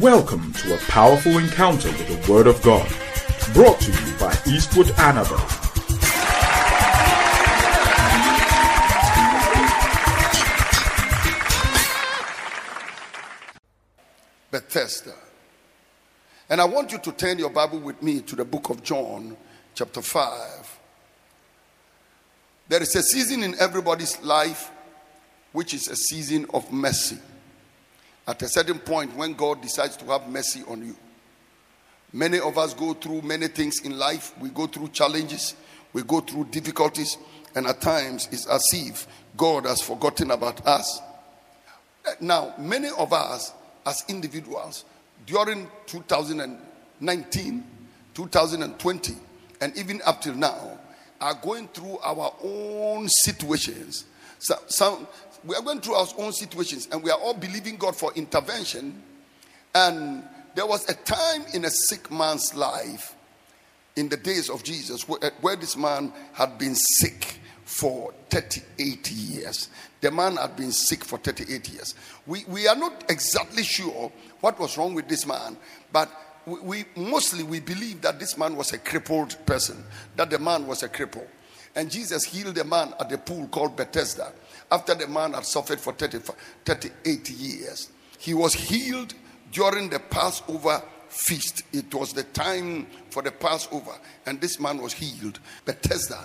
Welcome to a powerful encounter with the Word of God, brought to you by Eastwood Anaba. Bethesda. And I want you to turn your Bible with me to the book of John, chapter 5. There is a season in everybody's life which is a season of mercy. At a certain point, when God decides to have mercy on you, many of us go through many things in life. We go through challenges, we go through difficulties, and at times it's as if God has forgotten about us. Now, many of us as individuals during 2019, 2020, and even up till now are going through our own situations. So, some, we are going through our own situations and we are all believing God for intervention. And there was a time in a sick man's life in the days of Jesus where, uh, where this man had been sick for 38 years. The man had been sick for 38 years. We, we are not exactly sure what was wrong with this man, but we, we mostly we believe that this man was a crippled person, that the man was a cripple. And Jesus healed a man at the pool called Bethesda after the man had suffered for 30, 38 years. He was healed during the Passover feast. It was the time for the Passover, and this man was healed. Bethesda,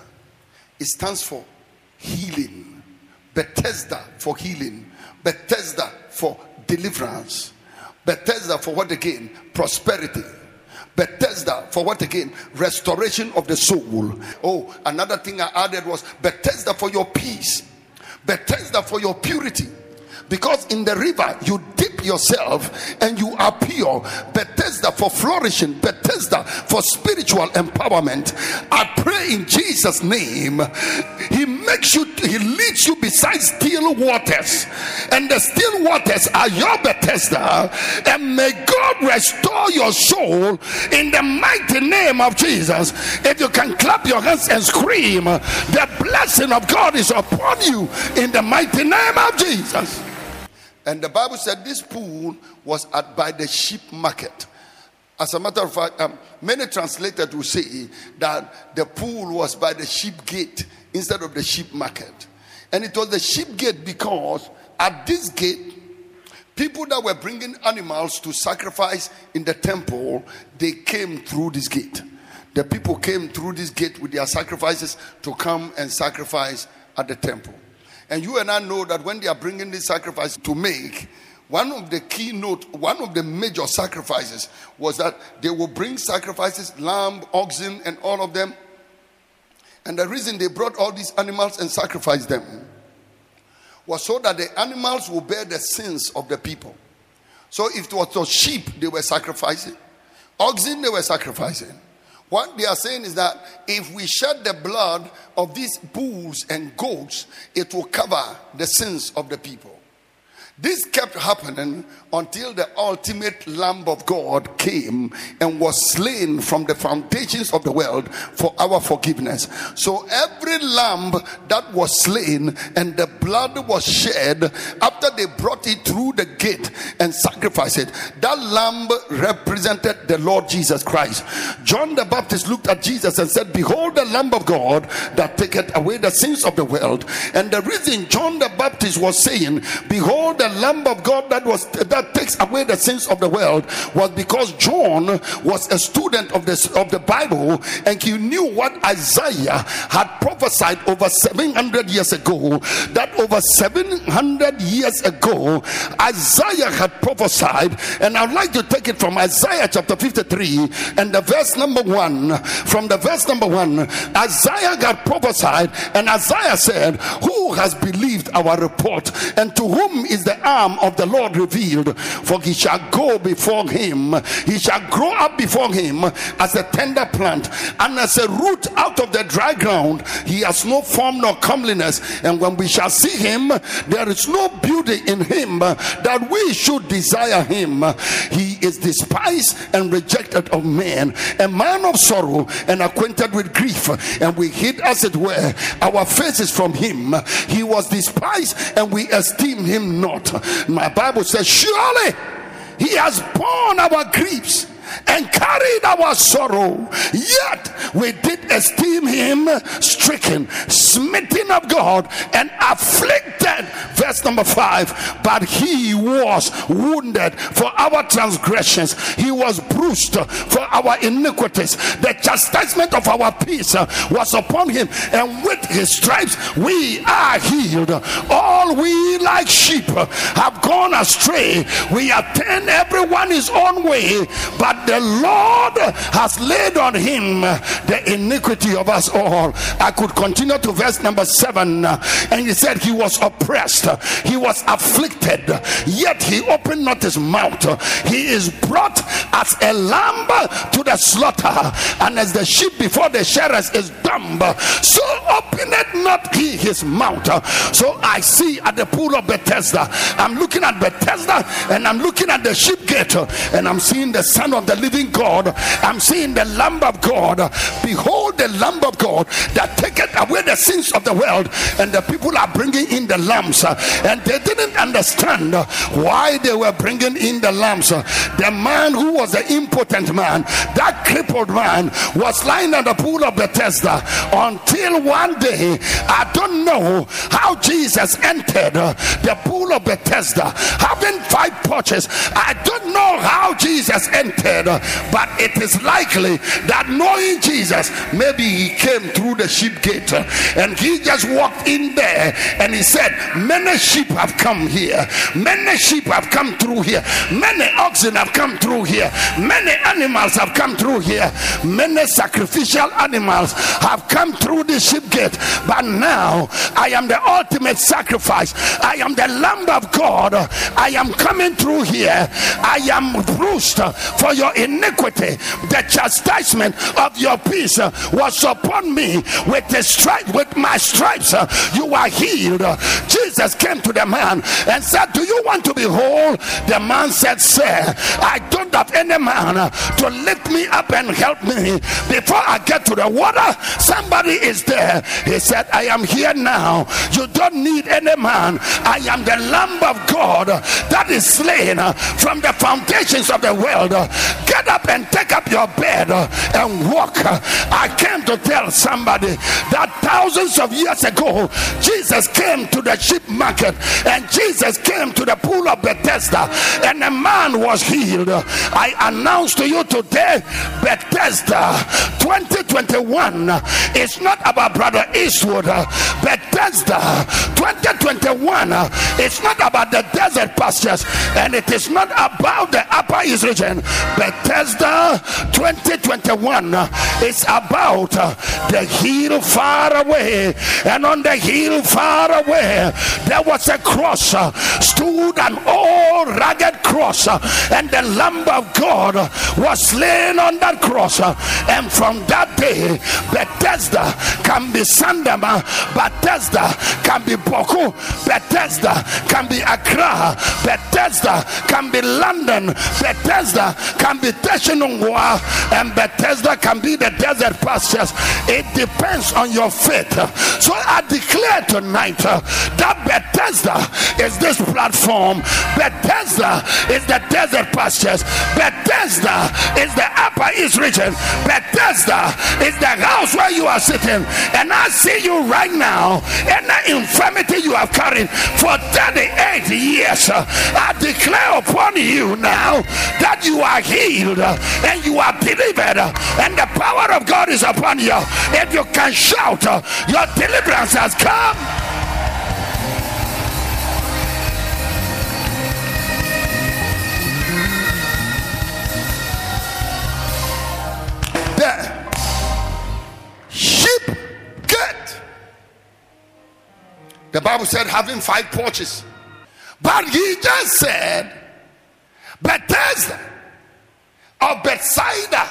it stands for healing. Bethesda for healing. Bethesda for deliverance. Bethesda for what again? Prosperity. Bethesda for what again? Restoration of the soul. Oh, another thing I added was Bethesda for your peace. Bethesda for your purity. Because in the river you yourself and you pure. Bethesda for flourishing, Bethesda for spiritual empowerment. I pray in Jesus' name, He makes you, He leads you beside still waters, and the still waters are your Bethesda. And may God restore your soul in the mighty name of Jesus. If you can clap your hands and scream, the blessing of God is upon you in the mighty name of Jesus. And the Bible said this pool was at by the sheep market. As a matter of fact, um, many translators will say that the pool was by the sheep gate instead of the sheep market. And it was the sheep gate because at this gate, people that were bringing animals to sacrifice in the temple, they came through this gate. The people came through this gate with their sacrifices to come and sacrifice at the temple. And you and I know that when they are bringing this sacrifice to make, one of the keynote, one of the major sacrifices was that they will bring sacrifices, lamb, oxen, and all of them. And the reason they brought all these animals and sacrificed them was so that the animals will bear the sins of the people. So if it was the sheep, they were sacrificing, oxen, they were sacrificing. What they are saying is that if we shed the blood of these bulls and goats, it will cover the sins of the people. This kept happening until the ultimate Lamb of God came and was slain from the foundations of the world for our forgiveness. So every lamb that was slain and the blood was shed after they brought it through the gate and sacrificed it, that lamb represented the Lord Jesus Christ. John the Baptist looked at Jesus and said, Behold, the Lamb of God that taketh away the sins of the world. And the reason John the Baptist was saying, Behold, the Lamb of God that was that takes away the sins of the world was because John was a student of this of the Bible and he knew what Isaiah had prophesied over 700 years ago. That over 700 years ago, Isaiah had prophesied, and I'd like to take it from Isaiah chapter 53 and the verse number one. From the verse number one, Isaiah got prophesied, and Isaiah said, Who has believed our report, and to whom is the arm of the Lord revealed? For he shall go before him, he shall grow up before him as a tender plant, and as a root out of the dry ground. He has no form nor comeliness, and when we shall see him, there is no beauty in him that we should desire him. He is despised and rejected of men, a man of sorrow and acquainted with grief, and we hid, as it were, our faces from him. He was despised, and we esteem him not. My Bible says, Surely He has borne our griefs and carried our sorrow. Yet we did esteem him stricken, smitten of God, and afflicted. Verse number five. But he was wounded for our transgressions, he was bruised for our iniquities. The chastisement of our peace was upon him, and with his stripes we are healed. All we like sheep have gone astray. We have turned everyone his own way, but the Lord has laid on him the iniquity of us all. I could continue to verse number seven, and he said, He was oppressed, he was afflicted, yet he opened not his mouth. He is brought as a lamb to the slaughter, and as the sheep before the shearers is dumb, so openeth not he his mouth. So I see at the pool of Bethesda, I'm looking at Bethesda and I'm looking at the sheep gate, and I'm seeing the son of the living God. I'm seeing the Lamb of God. Behold, the Lamb of God that taketh away the sins of the world. And the people are bringing in the lambs, and they didn't understand why they were bringing in the lambs. The man who was the impotent man, that crippled man, was lying at the pool of Bethesda until one day, I don't know how Jesus entered the pool of Bethesda, having five porches. I don't know how Jesus entered, but it is likely that knowing Jesus, maybe he came through the sheep gate and he just walked in there and he said, Many sheep have come here, many sheep have come through here, many oxen have come through here, many animals have come through here, many sacrificial animals have come through the sheep gate. But now I am the ultimate sacrifice, I am the Lamb of God, I am coming through here, I am bruised for your iniquity. The chastisement of your peace uh, was upon me with the stripe, with my stripes. Uh, you are healed. Jesus came to the man and said, Do you want to be whole? The man said, Sir, I don't have any man uh, to lift me up and help me. Before I get to the water, somebody is there. He said, I am here now. You don't need any man. I am the Lamb of God that is slain from the foundations of the world. Get up and take up your bed uh, and walk. I came to tell somebody that thousands of years ago, Jesus came to the sheep market and Jesus came to the pool of Bethesda and a man was healed. I announce to you today, Bethesda 2021 is not about Brother Eastwood. Bethesda 2021 is not about the desert pastures and it is not about the upper east region. Bethesda 2021 is about uh, the hill far away, and on the hill far away, there was a cross, uh, stood an old ragged cross, uh, and the Lamb of God was slain on that cross. And from that day, Bethesda can be Sandema, Bethesda can be Boko, Bethesda can be Accra, Bethesda can be London, Bethesda can be Teshinungwa, and Bethesda can be the desert pastures. It depends on your faith. So I declare tonight uh, that Bethesda is this platform, Bethesda is the desert pastures, Bethesda is the upper east region, Bethesda is the house where you are sitting, and I see you right now, and the infirmity you have carried for 38 years. I declare upon you now that you are healed and you are delivered, and the power of God is upon you. If you can shout, your deliverance has come. The sheep gate. The Bible said having five porches. But he just said Bethesda or Bethsaida,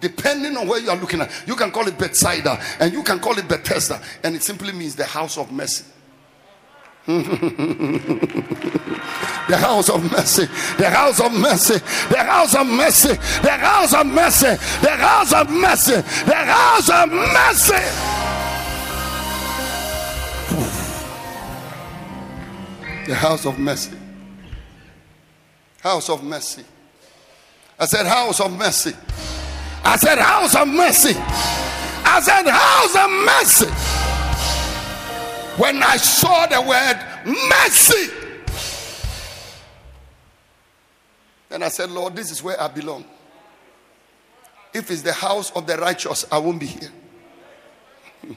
depending on where you are looking at. You can call it Bethsaida and you can call it Bethesda, and it simply means the house of mercy. the house of mercy, the house of mercy, the house of mercy, the house of mercy, the house of mercy, the house of mercy. The house of mercy. House of mercy. I said, House of mercy. I said, House of mercy. I said, House of mercy. When I saw the word mercy, then I said, Lord, this is where I belong. If it's the house of the righteous, I won't be here.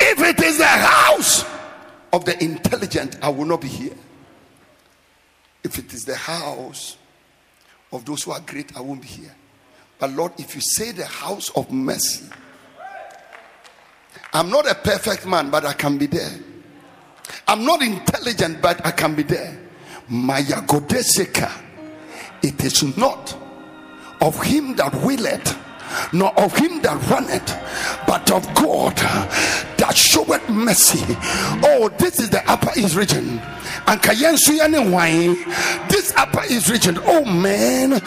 if it is the house of the intelligent, I will not be here. If it is the house of those who are great, I won't be here. But Lord, if you say the house of mercy, I'm not a perfect man, but I can be there. I'm not intelligent, but I can be there. Maya Godeseka. It is not of him that willeth, nor of him that runneth, but of God that showeth mercy. Oh, this is the upper east region. And this upper east region. Oh man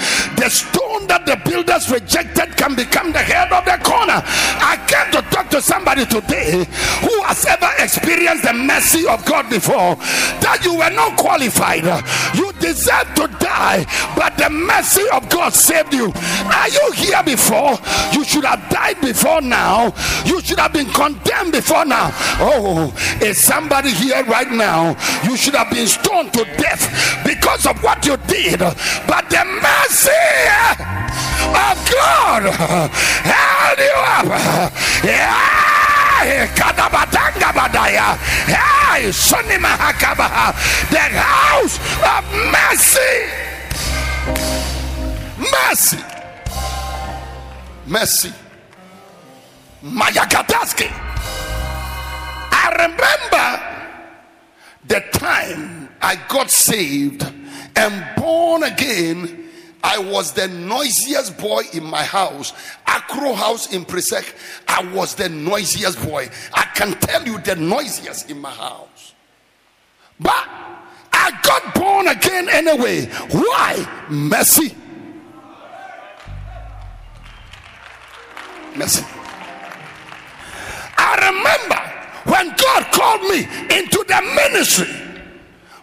the stone that the builders rejected can become the head of the corner. I came to talk to somebody today who has ever experienced the mercy of god before that you were not qualified. You deserve to die but the mercy of god saved you. Are you here before? You should have died before now. You should have been condemned before now. Oh is somebody here right now? You should have been stoned to death because of what you did, but the mercy of God held you up. Yeah. Hey, the house of mercy. Mercy. Mercy. Mayakataski. I remember the time I got saved and born again, I was the noisiest boy in my house. Acro house in Presec, I was the noisiest boy. I can tell you the noisiest in my house. But I got born again anyway. Why? Mercy. Mercy. I remember when God called me into the ministry,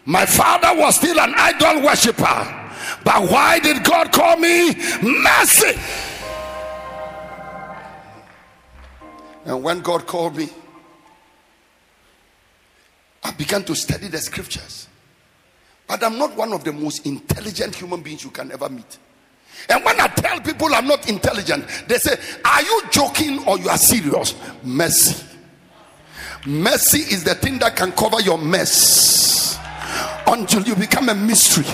my father was still an idol worshiper. But why did God call me? Mercy. And when God called me, I began to study the scriptures. But I'm not one of the most intelligent human beings you can ever meet. And when I tell people I'm not intelligent, they say, Are you joking or you are serious? Mercy. Mercy is the thing that can cover your mess until you become a mystery.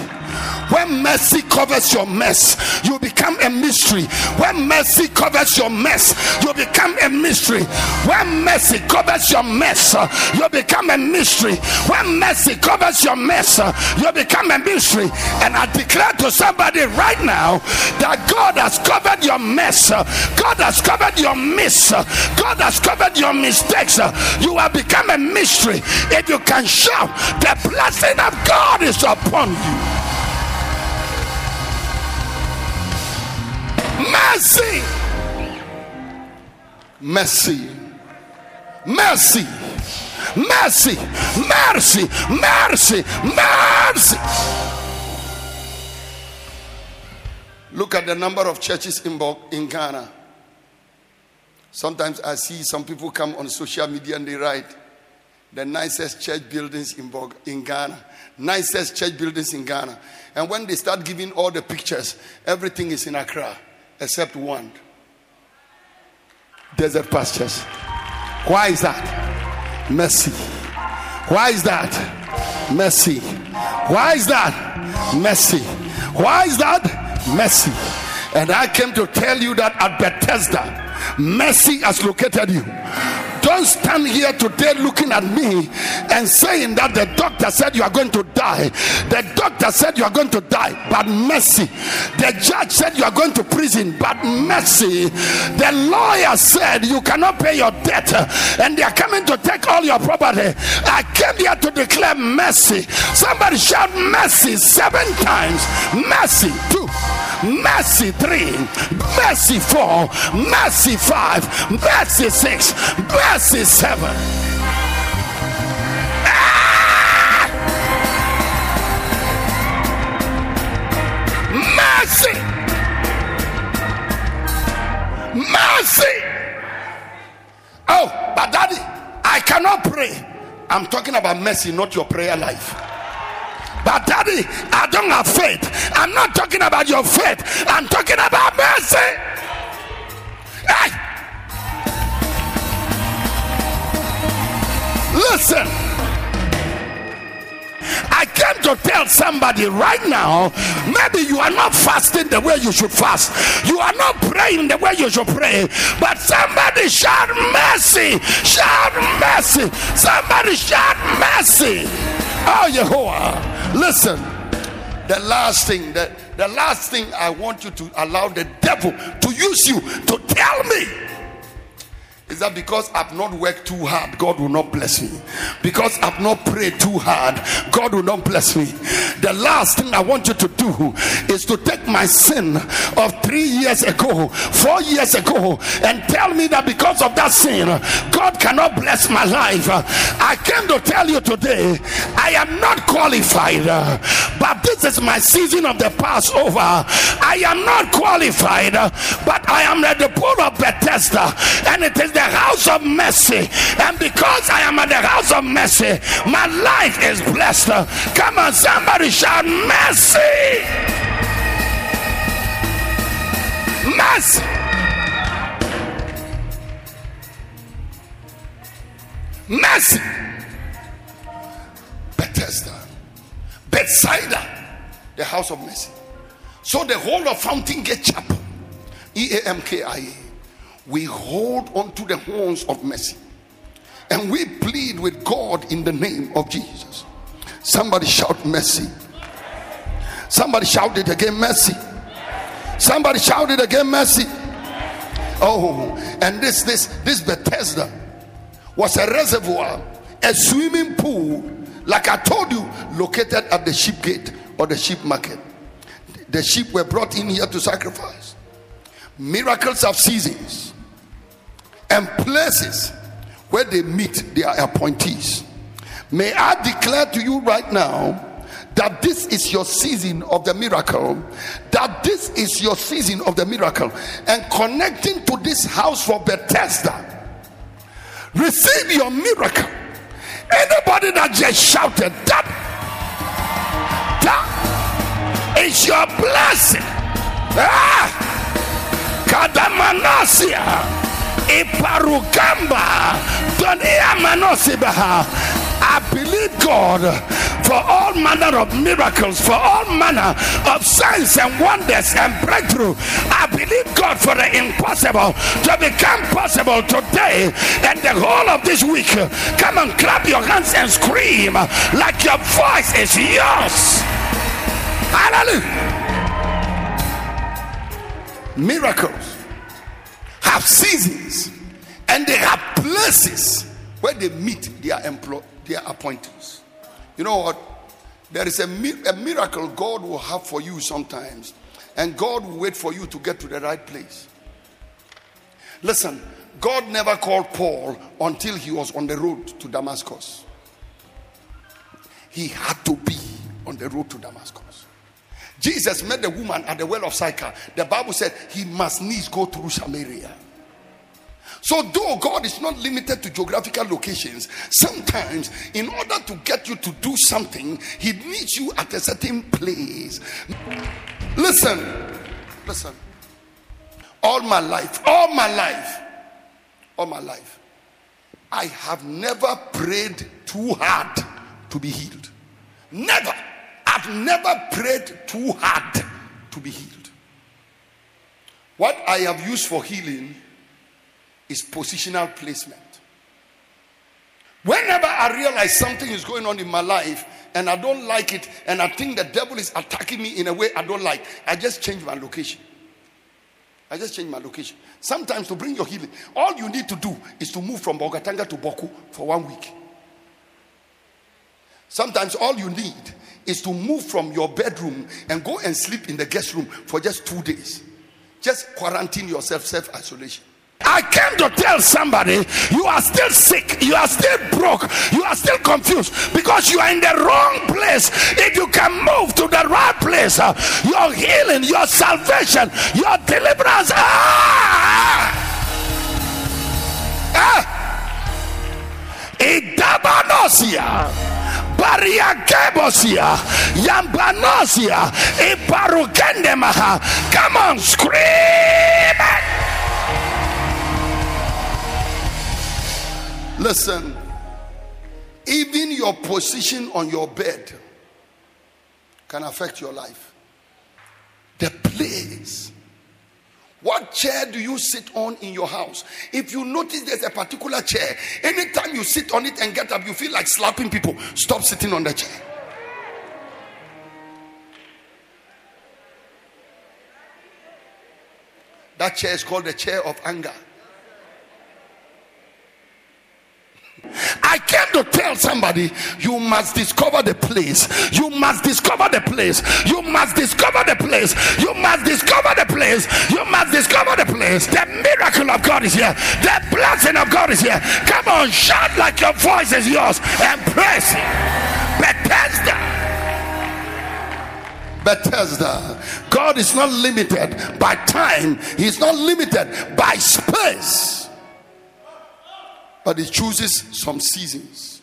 When mercy covers your mess, you become a mystery. When mercy covers your mess, you become a mystery. When mercy covers your mess, uh, you become a mystery. When mercy covers your mess, uh, you become a mystery. And I declare to somebody right now that God has covered your mess, uh, God has covered your miss, God has covered your mistakes. You have become a mystery. If you can shout, the blessing of God is upon you. Mercy. Mercy. Mercy. Mercy. Mercy. Mercy. Mercy. Look at the number of churches in, in Ghana. Sometimes I see some people come on social media and they write the nicest church buildings in, in Ghana. Nicest church buildings in Ghana. And when they start giving all the pictures, everything is in Accra except one desert pastures. Why is that? Mercy. Why is that? Mercy. Why is that? Mercy. Why is that? Mercy. And I came to tell you that at Bethesda, mercy has located you. Don't stand here today looking at me and saying that the doctor said you are going to die. The doctor said you are going to die, but mercy. The judge said you are going to prison, but mercy. The lawyer said you cannot pay your debt and they are coming to take all your property. I came here to declare mercy. Somebody shout mercy seven times. Mercy two, mercy three, mercy four, mercy five, mercy six, mercy 7. Ah! Mercy. Mercy. Oh, but daddy, I cannot pray. I'm talking about mercy, not your prayer life. But daddy, I don't have faith. I'm not talking about your faith. I'm talking about mercy. Hey. Listen. I came to tell somebody right now maybe you are not fasting the way you should fast, you are not praying the way you should pray, but somebody shout mercy, shout mercy, somebody shout mercy. Oh, Jehovah, listen. The last thing that the last thing I want you to allow the devil to use you to tell me is that because I've not worked too hard, God will not bless me? Because I've not prayed too hard, God will not bless me. The last thing I want you to do is to take my sin of three years ago, four years ago, and tell me that because of that sin, God cannot bless my life. I came to tell you today, I am not qualified, but this is my season of the Passover. I am not qualified, but I am at the pool of Bethesda, and it is the house of mercy. And because I am at the house of mercy, my life is blessed. Come on, somebody shout mercy. Mercy. Mercy. Bethesda. Bethsaida. The house of mercy. So the whole of Fountain Gate Chapel. E A M K I A we hold on to the horns of mercy and we plead with God in the name of Jesus. Somebody shout mercy. Somebody shout it again, mercy. Somebody shout it again, mercy. Oh, and this this this Bethesda was a reservoir, a swimming pool, like I told you, located at the sheep gate or the sheep market. The sheep were brought in here to sacrifice. Miracles of seasons and places where they meet their appointees. May I declare to you right now that this is your season of the miracle, that this is your season of the miracle, and connecting to this house for Bethesda. Receive your miracle. Anybody that just shouted that, that is your blessing. Ah, Kadamanasia. Iparugamba I believe God for all manner of miracles, for all manner of signs and wonders and breakthrough. I believe God for the impossible to become possible today and the whole of this week. Come and clap your hands and scream like your voice is yours. Hallelujah. Miracles have seasons and they have places where they meet their employ their appointees. You know what? There is a, a miracle God will have for you sometimes, and God will wait for you to get to the right place. Listen, God never called Paul until he was on the road to Damascus. He had to be on the road to Damascus. Jesus met the woman at the well of Sychar. The Bible said he must needs go through Samaria. So, though God is not limited to geographical locations, sometimes in order to get you to do something, He needs you at a certain place. Listen, listen. All my life, all my life, all my life, I have never prayed too hard to be healed. Never. I've never prayed too hard to be healed. What I have used for healing is positional placement. Whenever I realize something is going on in my life and I don't like it, and I think the devil is attacking me in a way I don't like, I just change my location. I just change my location. Sometimes to bring your healing, all you need to do is to move from Bolgatanga to Boku for one week. Sometimes all you need is to move from your bedroom and go and sleep in the guest room for just two days. Just quarantine yourself, self isolation. I came to tell somebody you are still sick, you are still broke, you are still confused because you are in the wrong place. If you can move to the right place, uh, your healing, your salvation, your deliverance. Ah! Ah! Idabanosia. Ibarukendemaha. Come on, scream. Listen, even your position on your bed can affect your life. The place what chair do you sit on in your house? If you notice there's a particular chair, anytime you sit on it and get up, you feel like slapping people. Stop sitting on the chair. That chair is called the chair of anger. I came to tell somebody you must discover the place. You must discover the place. You must discover the place. You must discover the place. You must discover the place. The miracle of God is here. The blessing of God is here. Come on, shout like your voice is yours and praise Bethesda. Bethesda. God is not limited by time, He's not limited by space but he chooses some seasons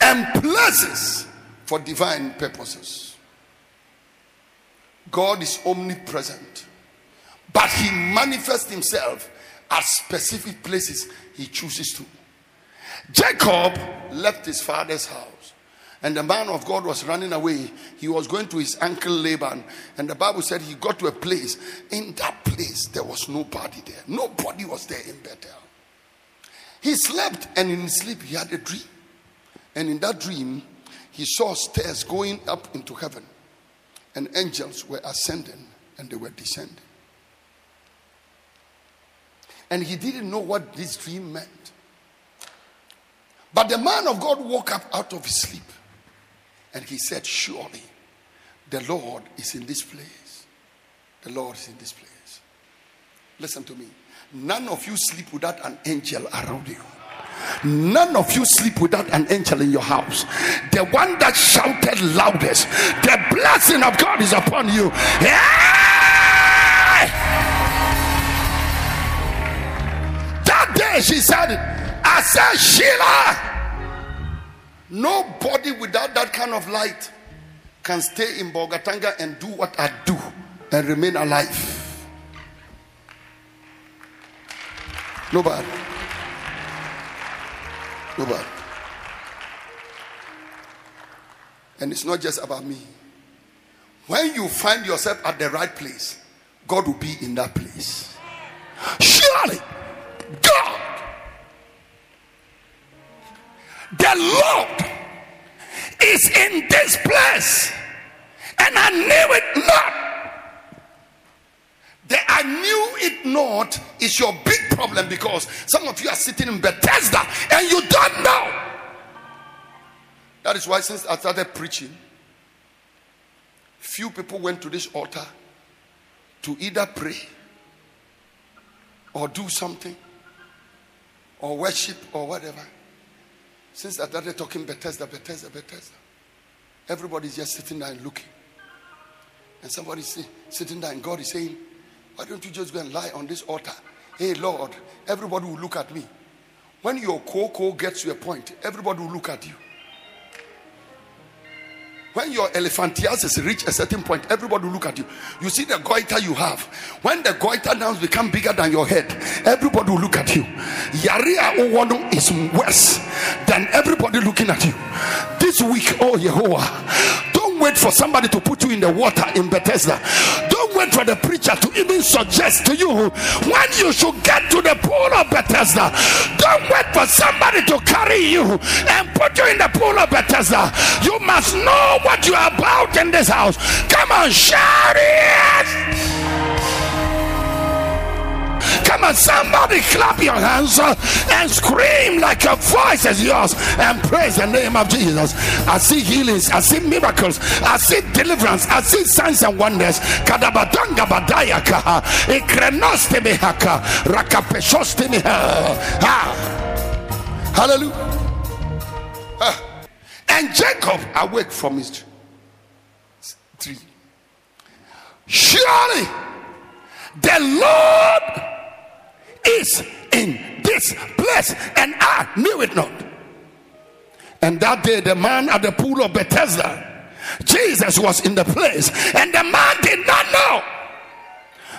and places for divine purposes. God is omnipresent, but he manifests himself at specific places he chooses to. Jacob left his father's house, and the man of God was running away. He was going to his uncle Laban, and the Bible said he got to a place. In that place, there was nobody there. Nobody was there in Bethel. He slept, and in sleep, he had a dream. And in that dream, he saw stairs going up into heaven, and angels were ascending and they were descending. And he didn't know what this dream meant. But the man of God woke up out of his sleep and he said, Surely the Lord is in this place. The Lord is in this place. Listen to me. None of you sleep without an angel around you. None of you sleep without an angel in your house. The one that shouted loudest, the blessing of God is upon you. That day she said, I said, Sheila, nobody without that kind of light can stay in Bolgatanga and do what I do and remain alive. Nobody. Nobody. And it's not just about me. When you find yourself at the right place, God will be in that place. Surely, God, the Lord, is in this place, and I knew it not. The I knew it not is your big problem because some of you are sitting in Bethesda and you don't know. That is why, since I started preaching, few people went to this altar to either pray or do something or worship or whatever. Since I started talking Bethesda, Bethesda, Bethesda, everybody's just sitting there and looking. And somebody's sitting there and God is saying, why don't you just go and lie on this altar? Hey, Lord, everybody will look at me. When your cocoa gets to a point, everybody will look at you. When your elephantiasis reach a certain point, everybody will look at you. You see the goiter you have. When the goiter now become bigger than your head, everybody will look at you. Yaria Owonu is worse than everybody looking at you. This week, oh Yehovah, wait for somebody to put you in the water in Bethesda. Don't wait for the preacher to even suggest to you when you should get to the pool of Bethesda. Don't wait for somebody to carry you and put you in the pool of Bethesda. You must know what you are about in this house. Come on, shout it. Come on, somebody clap your hands uh, and scream like your voice is yours and praise the name of Jesus. I see healings, I see miracles, I see deliverance, I see signs and wonders. Kadabadanga badaya kaha. Hallelujah. And Jacob awake from his tree. Surely the Lord is in this place, and I knew it not. And that day, the man at the pool of Bethesda, Jesus was in the place, and the man did not know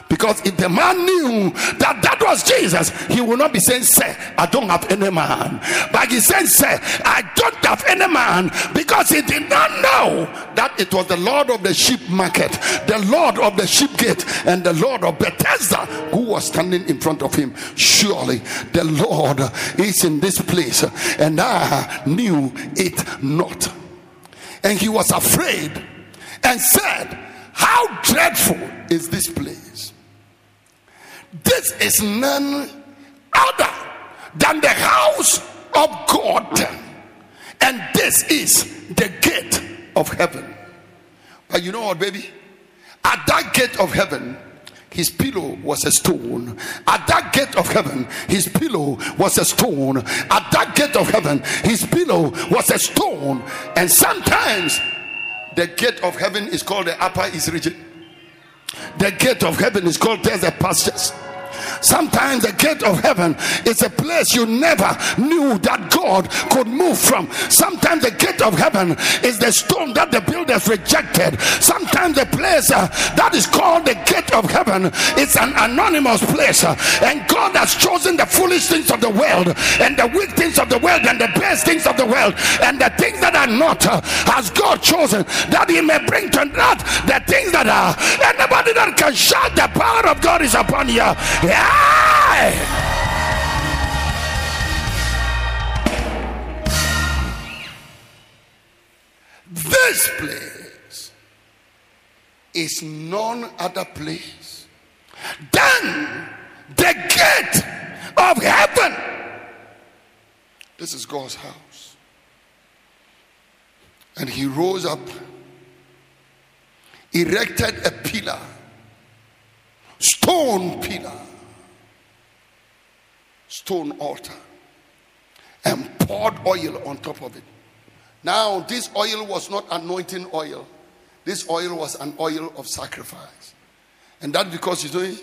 because if the man knew that that was Jesus, he would not be saying, Say, I don't have any man. But he said, Say, I don't have any man because he did not know that it was the Lord of the sheep market, the Lord of the sheep gate, and the Lord of Bethesda who was standing in front of him. Surely the Lord is in this place, and I knew it not. And he was afraid and said, How dreadful is this place! This is none other than the house of God, and this is the gate of heaven. But you know what, baby? At that gate of heaven, his pillow was a stone. At that gate of heaven, his pillow was a stone. At that gate of heaven, his pillow was a stone. And sometimes the gate of heaven is called the upper east region. The gate of heaven is called there's the pastures. Sometimes the gate of heaven is a place you never knew that God could move from. Sometimes the gate of heaven is the stone that the builders rejected. Sometimes the place uh, that is called the gate of heaven is an anonymous place. Uh, and God has chosen the foolish things of the world and the weak things of the world and the best things of the world and the things that are not uh, has God chosen that He may bring to naught the things that are. Anybody that can shout the power of God is upon you. This place is none other place than the gate of heaven. This is God's house. And he rose up, erected a pillar, stone pillar stone altar and poured oil on top of it. Now, this oil was not anointing oil, this oil was an oil of sacrifice. And that because you know,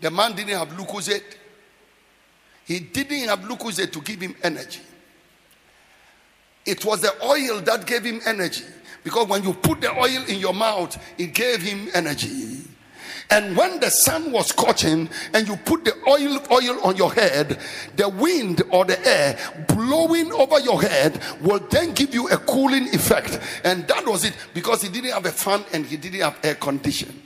the man didn't have Lucozade, he didn't have Lucozade to give him energy. It was the oil that gave him energy because when you put the oil in your mouth, it gave him energy. And when the sun was scorching and you put the oil oil on your head, the wind or the air blowing over your head will then give you a cooling effect. And that was it because he didn't have a fan and he didn't have air condition.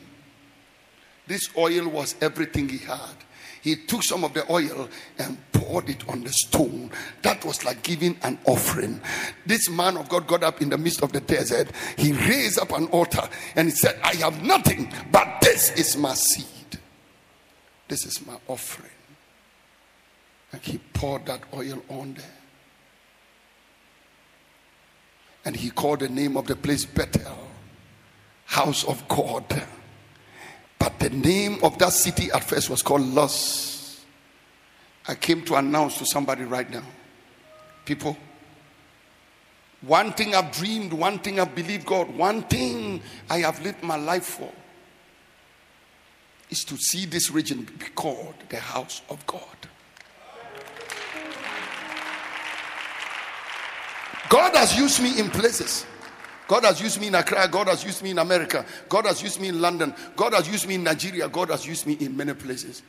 This oil was everything he had he took some of the oil and poured it on the stone. That was like giving an offering. This man of God got up in the midst of the desert. He raised up an altar and he said, I have nothing, but this is my seed. This is my offering. And he poured that oil on there. And he called the name of the place Bethel, house of God. But the name of that city at first was called Luz. I came to announce to somebody right now. People, one thing I've dreamed, one thing I've believed God, one thing I have lived my life for is to see this region be called the house of God. God has used me in places God has used me in Accra. God has used me in America. God has used me in London. God has used me in Nigeria. God has used me in many places.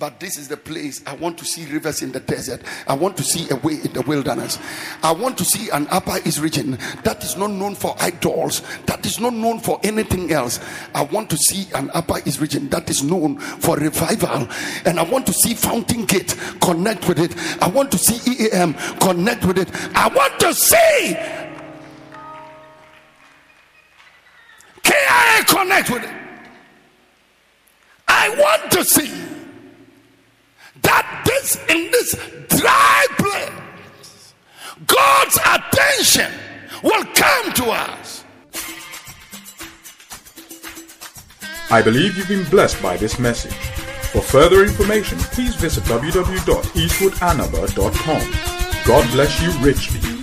But this is the place I want to see rivers in the desert. I want to see a way in the wilderness. I want to see an upper east region that is not known for idols, that is not known for anything else. I want to see an upper east region that is known for revival. And I want to see Fountain Gate connect with it. I want to see EAM connect with it. I want to see KIA connect with it. I want to see that this in this dry place, God's attention will come to us. I believe you've been blessed by this message. For further information, please visit www.eastwoodanaba.com. God bless you richly.